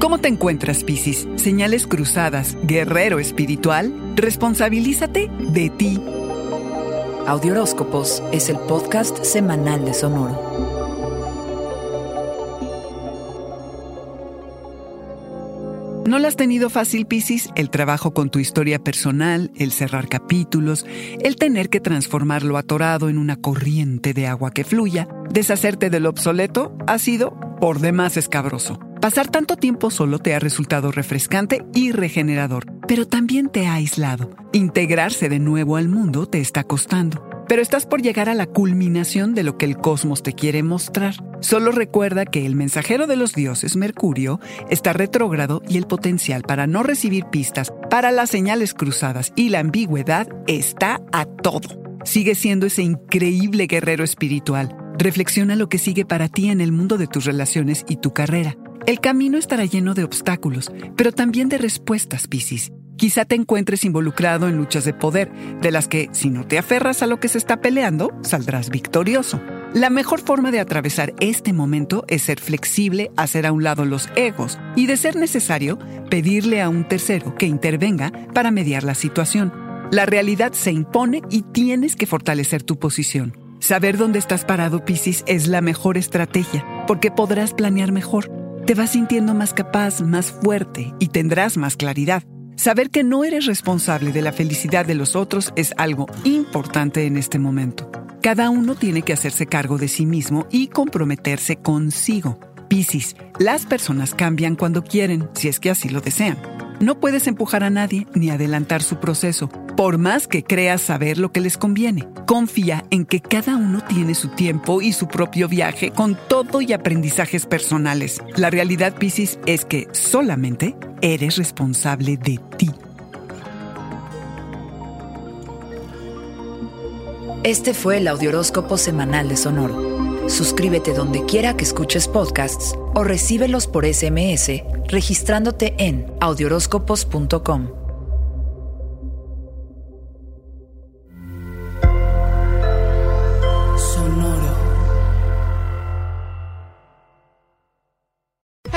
¿Cómo te encuentras, Piscis? ¿Señales cruzadas? ¿Guerrero espiritual? Responsabilízate de ti. Audioróscopos es el podcast semanal de Sonoro. ¿No lo has tenido fácil, Piscis? El trabajo con tu historia personal, el cerrar capítulos, el tener que transformar lo atorado en una corriente de agua que fluya, deshacerte del obsoleto, ha sido por demás escabroso. Pasar tanto tiempo solo te ha resultado refrescante y regenerador, pero también te ha aislado. Integrarse de nuevo al mundo te está costando. Pero estás por llegar a la culminación de lo que el cosmos te quiere mostrar. Solo recuerda que el mensajero de los dioses, Mercurio, está retrógrado y el potencial para no recibir pistas para las señales cruzadas y la ambigüedad está a todo. Sigue siendo ese increíble guerrero espiritual. Reflexiona lo que sigue para ti en el mundo de tus relaciones y tu carrera. El camino estará lleno de obstáculos, pero también de respuestas, Piscis. Quizá te encuentres involucrado en luchas de poder, de las que, si no te aferras a lo que se está peleando, saldrás victorioso. La mejor forma de atravesar este momento es ser flexible, hacer a un lado los egos y, de ser necesario, pedirle a un tercero que intervenga para mediar la situación. La realidad se impone y tienes que fortalecer tu posición. Saber dónde estás parado, Piscis, es la mejor estrategia, porque podrás planear mejor. Te vas sintiendo más capaz, más fuerte y tendrás más claridad. Saber que no eres responsable de la felicidad de los otros es algo importante en este momento. Cada uno tiene que hacerse cargo de sí mismo y comprometerse consigo. Piscis, las personas cambian cuando quieren, si es que así lo desean. No puedes empujar a nadie ni adelantar su proceso, por más que creas saber lo que les conviene. Confía en que cada uno tiene su tiempo y su propio viaje con todo y aprendizajes personales. La realidad, Piscis, es que solamente eres responsable de ti. Este fue el Audioróscopo Semanal de Sonoro. Suscríbete donde quiera que escuches podcasts o recíbelos por SMS registrándote en audioróscopos.com.